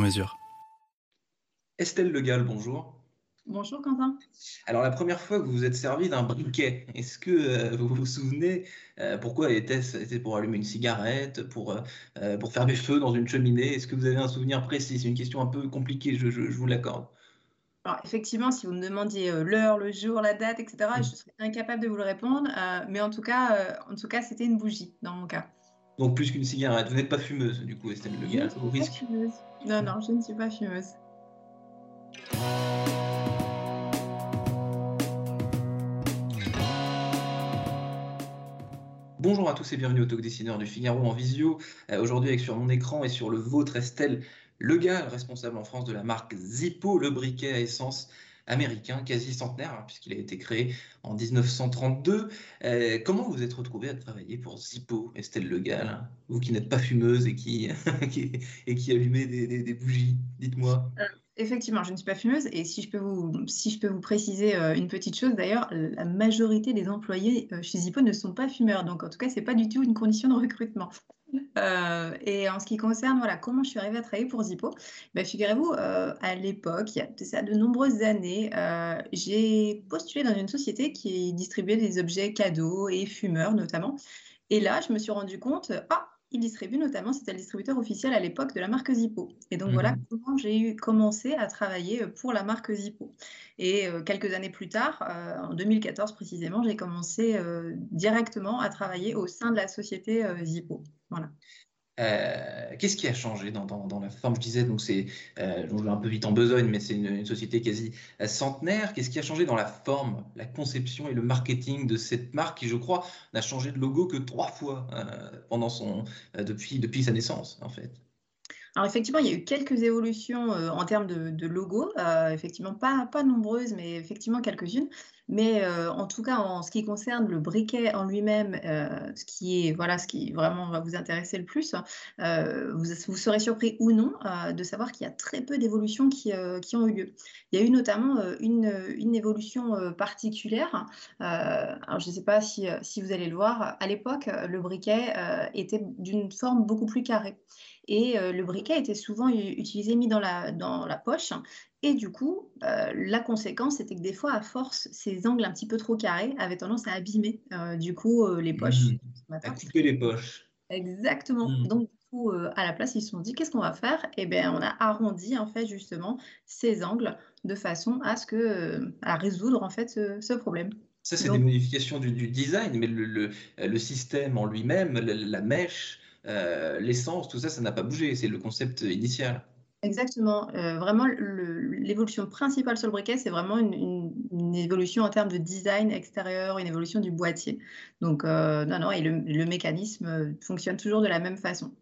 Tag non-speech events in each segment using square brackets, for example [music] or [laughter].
mesure. Estelle Legal, bonjour. Bonjour Quentin. Alors la première fois que vous vous êtes servi d'un briquet, est-ce que euh, vous vous souvenez euh, pourquoi était-ce C'était pour allumer une cigarette, pour, euh, pour faire du feu dans une cheminée? Est-ce que vous avez un souvenir précis? C'est une question un peu compliquée, je, je, je vous l'accorde. Alors effectivement, si vous me demandiez l'heure, le jour, la date, etc., je serais incapable de vous le répondre. mais en tout cas, en tout cas, c'était une bougie dans mon cas. Donc plus qu'une cigarette. Vous n'êtes pas fumeuse, du coup, Estelle Legal. Je ne suis pas fumeuse. Non, non, je ne suis pas fumeuse. Bonjour à tous et bienvenue au Talk Dessineur du Figaro en visio. Euh, Aujourd'hui avec sur mon écran et sur le vôtre Estelle Legal, responsable en France de la marque Zippo, le briquet à essence américain, quasi centenaire, hein, puisqu'il a été créé en 1932. Euh, comment vous êtes retrouvé à travailler pour Zippo, Estelle Legal, hein, vous qui n'êtes pas fumeuse et qui, [laughs] et qui allumez des, bougies Dites-moi. Euh, effectivement, je ne suis pas fumeuse et si je peux vous, si je peux vous préciser euh, une petite chose, d'ailleurs, la majorité des employés chez Zippo ne sont pas fumeurs, donc en tout cas, c'est pas du tout une condition de recrutement. Euh, et en ce qui concerne voilà, comment je suis arrivée à travailler pour Zippo, ben, figurez-vous, euh, à l'époque, il y a de ça de nombreuses années, euh, j'ai postulé dans une société qui distribuait des objets cadeaux et fumeurs notamment. Et là, je me suis rendu compte, ah, il distribue notamment, c'était le distributeur officiel à l'époque de la marque Zippo. Et donc mmh. voilà comment j'ai eu commencé à travailler pour la marque Zippo. Et euh, quelques années plus tard, euh, en 2014 précisément, j'ai commencé euh, directement à travailler au sein de la société Zippo. Voilà. Euh, Qu'est-ce qui a changé dans, dans, dans, la forme? Je disais, donc c'est, euh, je vais un peu vite en besogne, mais c'est une, une, société quasi centenaire. Qu'est-ce qui a changé dans la forme, la conception et le marketing de cette marque qui, je crois, n'a changé de logo que trois fois euh, pendant son, euh, depuis, depuis sa naissance, en fait? Alors effectivement, il y a eu quelques évolutions euh, en termes de, de logo, euh, effectivement pas, pas nombreuses, mais effectivement quelques-unes. Mais euh, en tout cas, en ce qui concerne le briquet en lui-même, euh, ce qui est voilà, ce qui vraiment va vous intéresser le plus, euh, vous, vous, serez surpris ou non de savoir qu'il y a très peu d'évolutions qui, qui, ont eu lieu. Il y a eu notamment une, une évolution particulière. alors je ne sais pas si, si, vous allez le voir. À l'époque, le briquet était d'une forme beaucoup plus carrée et le briquet était souvent utilisé mis dans la, dans la poche. Et du coup, euh, la conséquence, c'était que des fois, à force, ces angles un petit peu trop carrés avaient tendance à abîmer euh, du coup les poches. Mmh. À couper les poches. Exactement. Mmh. Donc, du coup, à la place, ils se sont dit, qu'est-ce qu'on va faire? Eh bien, on a arrondi, en fait, justement, ces angles de façon à, ce que, à résoudre, en fait, ce, ce problème. Ça, c'est des modifications du, du, design, mais le, le, le système en lui-même, la, la mèche, euh, l'essence, tout ça, ça n'a pas bougé. C'est le concept initial. Exactement. Euh, vraiment, l'évolution principale sur le briquet, c'est vraiment une, évolution en termes de design extérieur, une évolution du boîtier. Donc, euh, non, non, et le, mécanisme fonctionne toujours de la même façon.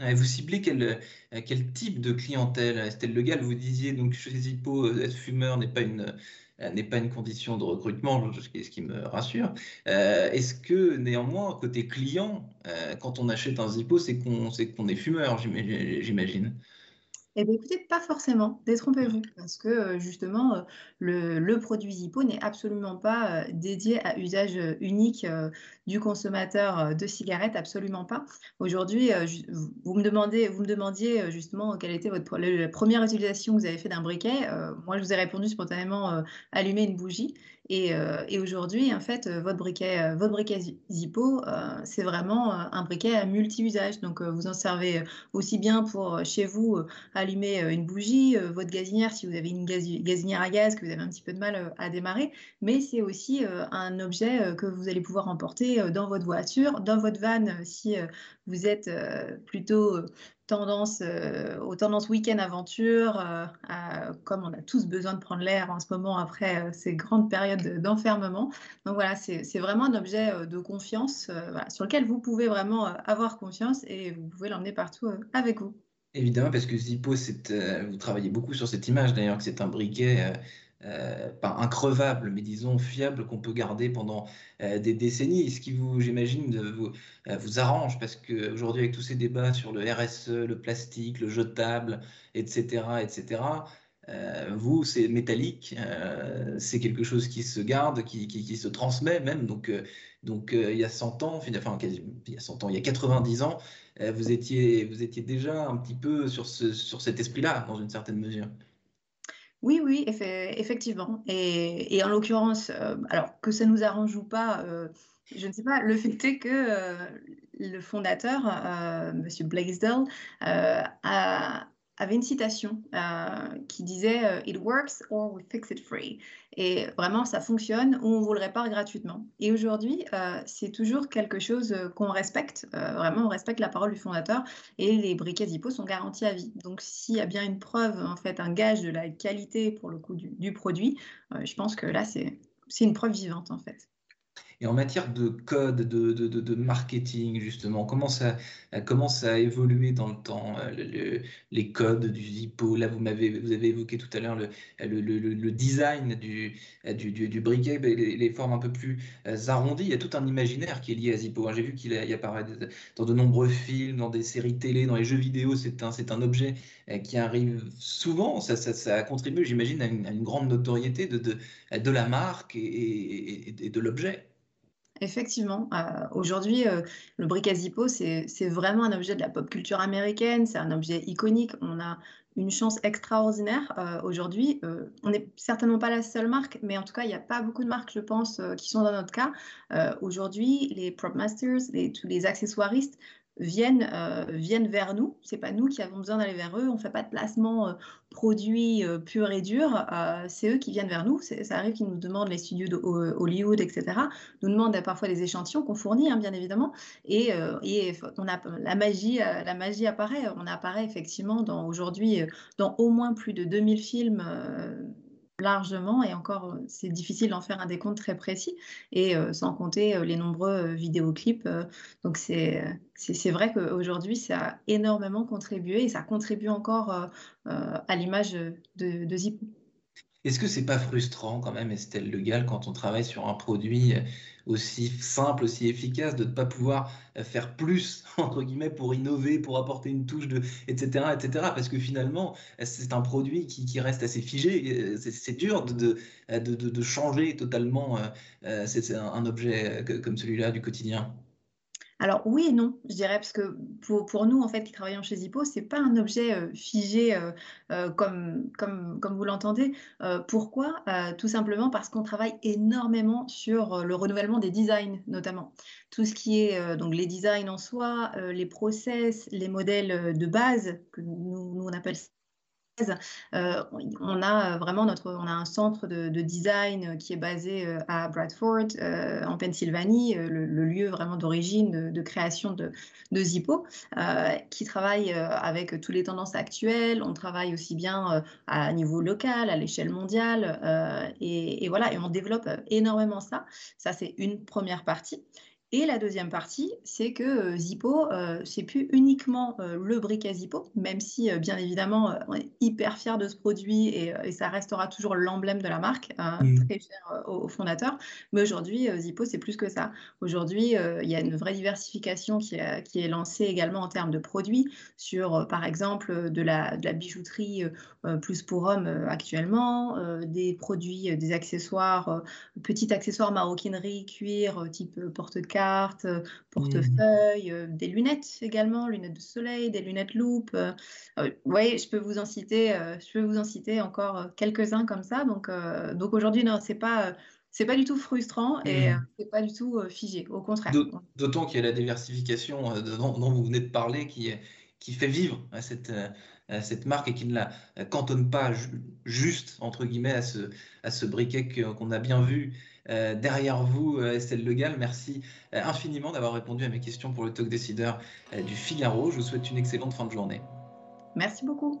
Et vous ciblez quel, type de clientèle? Estelle Legal, vous disiez, donc chez Zippo, être fumeur n'est pas une euh, n'est pas une condition de recrutement, ce qui me rassure. Euh, Est-ce que néanmoins, côté client, euh, quand on achète un Zippo, c'est qu'on qu est fumeur, j'imagine? Eh bien, écoutez, pas forcément, détrompez-vous, parce que justement, le, le produit Zippo n'est absolument pas dédié à usage unique du consommateur de cigarettes, absolument pas. Aujourd'hui, vous, me demandez, vous me demandiez justement quelle était votre, la première utilisation que vous avez fait d'un briquet. Moi, je vous ai répondu spontanément allumer une bougie. Et, euh, et aujourd'hui, en fait, euh, votre briquet, euh, votre briquet Zippo, c'est vraiment un briquet à multi-usage. Donc, vous en servez aussi bien pour chez vous allumer une bougie, votre gazinière si vous avez une gazinière à gaz que vous avez un petit peu de mal à démarrer, mais c'est aussi un objet que vous allez pouvoir emporter dans votre voiture, dans votre van si vous êtes plutôt tendance, euh, aux tendances week-end aventure, euh, comme on a tous besoin de prendre l'air en ce moment après euh, ces grandes périodes d'enfermement. Donc voilà, c'est vraiment un objet de confiance sur lequel vous pouvez vraiment avoir confiance et vous pouvez l'emmener partout avec vous. Évidemment, parce que Zippo, vous travaillez beaucoup sur cette image d'ailleurs, que c'est un briquet euh, pas increvable, mais disons fiable, qu'on peut garder pendant euh, des décennies. Ce qui vous, j'imagine, vous, euh, vous arrange, parce qu'aujourd'hui, avec tous ces débats sur le RSE, le plastique, le jetable, etc., etc., vous, c'est métallique, c'est quelque chose qui se garde, qui, se transmet même. Donc, donc il y a 100 ans, enfin, il y a 100 ans, il y a 90 ans, vous, étiez, vous étiez déjà un petit peu sur cet esprit-là, dans une certaine mesure. Oui, oui, effectivement. Et, en l'occurrence, euh, alors que ça nous arrange ou pas, euh, je ne sais pas, le fait est que euh, le fondateur, M. Blaisdell, a, avait une citation euh, qui disait euh, It works or we fix it free. Et vraiment, ça fonctionne ou on vous le répare gratuitement. Et aujourd'hui, euh, c'est toujours quelque chose qu'on respecte. vraiment, on respecte la parole du fondateur et les briquets Zippo sont garantis à vie. Donc, s'il y a bien une preuve, en fait, un gage de la qualité pour le coup du produit, je pense que là, c'est une preuve vivante, en fait. Et en matière de code, de, de, de, marketing, justement, comment ça, comment ça a évolué dans le temps, euh, les codes du Zippo? Là, vous, m'avez, vous avez évoqué tout à l'heure le, le, design du, du, du, briquet, les, formes un peu plus euh, arrondies. Il y a tout un imaginaire qui est lié à Zippo. Hein. J'ai vu qu'il apparaît dans de nombreux films, dans des séries télé, dans les jeux vidéo. C'est un, un objet euh, qui arrive souvent. Ça, ça, ça contribue, j'imagine, à une, grande notoriété de, de, de la marque et de l'objet. Effectivement, euh, aujourd'hui, euh, le briquet Zippo, c'est vraiment un objet de la pop culture américaine, c'est un objet iconique. On a une chance extraordinaire euh, aujourd'hui. on n'est certainement pas la seule marque, mais en tout cas, il n'y a pas beaucoup de marques, je pense, qui sont dans notre cas. aujourd'hui, les prop masters, tous les accessoiristes viennent, euh, viennent vers nous. C'est pas nous qui avons besoin d'aller vers eux. On fait pas de placement euh, produit euh, pur et dur. c'est eux qui viennent vers nous. Ça arrive qu'ils nous demandent les studios de Hollywood, etc. Nous demandent parfois des échantillons qu'on fournit, hein, bien évidemment. Et, et, on a la magie, la magie apparaît. On apparaît effectivement aujourd'hui dans au moins plus de 2000 films largement et encore euh, c'est difficile d'en faire un décompte très précis et euh, sans compter euh, les nombreux vidéoclips donc c'est vrai qu'aujourd'hui ça a énormément contribué et ça contribue encore à l'image de, de Zip. Est-ce que c'est pas frustrant quand même Estelle Le Gall quand on travaille sur un produit aussi simple, aussi efficace, de ne pas pouvoir euh, faire plus, [laughs] entre guillemets, pour innover, pour apporter une touche, de, etc., etc. Parce que finalement, c'est un produit qui, reste assez figé. Euh, c'est dur de, de, de, changer totalement euh, c'est un objet comme celui-là du quotidien. Alors oui et non, je dirais, parce que pour, nous, en fait, qui travaillons chez Zippo, c'est pas un objet euh, figé euh, euh, comme vous l'entendez. pourquoi? Tout simplement parce qu'on travaille énormément sur le renouvellement des designs, notamment. Tout ce qui est donc les designs en soi, les process, les modèles de base, que nous, nous on appelle euh, on a vraiment notre, on a un centre de, design qui est basé euh, à Bradford, euh, en Pennsylvanie, le, lieu vraiment d'origine de, création de, de Zippo, qui travaille avec toutes les tendances actuelles. On travaille aussi bien à niveau local, à l'échelle mondiale, et, et, voilà, et on développe énormément ça. Ça, c'est une première partie. Et la deuxième partie, c'est que euh, Zippo, euh, c'est plus uniquement euh, le briquet Zippo, même si bien évidemment on est hyper fier de ce produit et, ça restera toujours l'emblème de la marque, mmh. très cher aux, fondateurs. Mais aujourd'hui, Zippo, c'est plus que ça. Aujourd'hui, il y a une vraie diversification qui, qui, est lancée également en termes de produits, sur par exemple de la, de la bijouterie plus pour hommes actuellement, des produits, des accessoires, petits accessoires maroquinerie, cuir, type porte-clés cartes, euh, portefeuille, euh, des lunettes également, lunettes de soleil, des lunettes loupe. Euh, oui, je peux vous en citer, je peux vous en citer encore quelques-uns comme ça. Donc, donc aujourd'hui, non, c'est pas c'est pas du tout frustrant et mmh. c'est pas du tout figé, au contraire. D'autant qu'il y a la diversification dont, vous venez de parler qui, qui fait vivre cette, cette marque et qui ne la cantonne pas juste, entre guillemets, à ce, à ce briquet qu'on a bien vu euh, derrière vous, euh, Estelle Legal. Merci euh, infiniment d'avoir répondu à mes questions pour le talk décideur du Figaro. Je vous souhaite une excellente fin de journée. Merci beaucoup.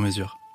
sur mesure.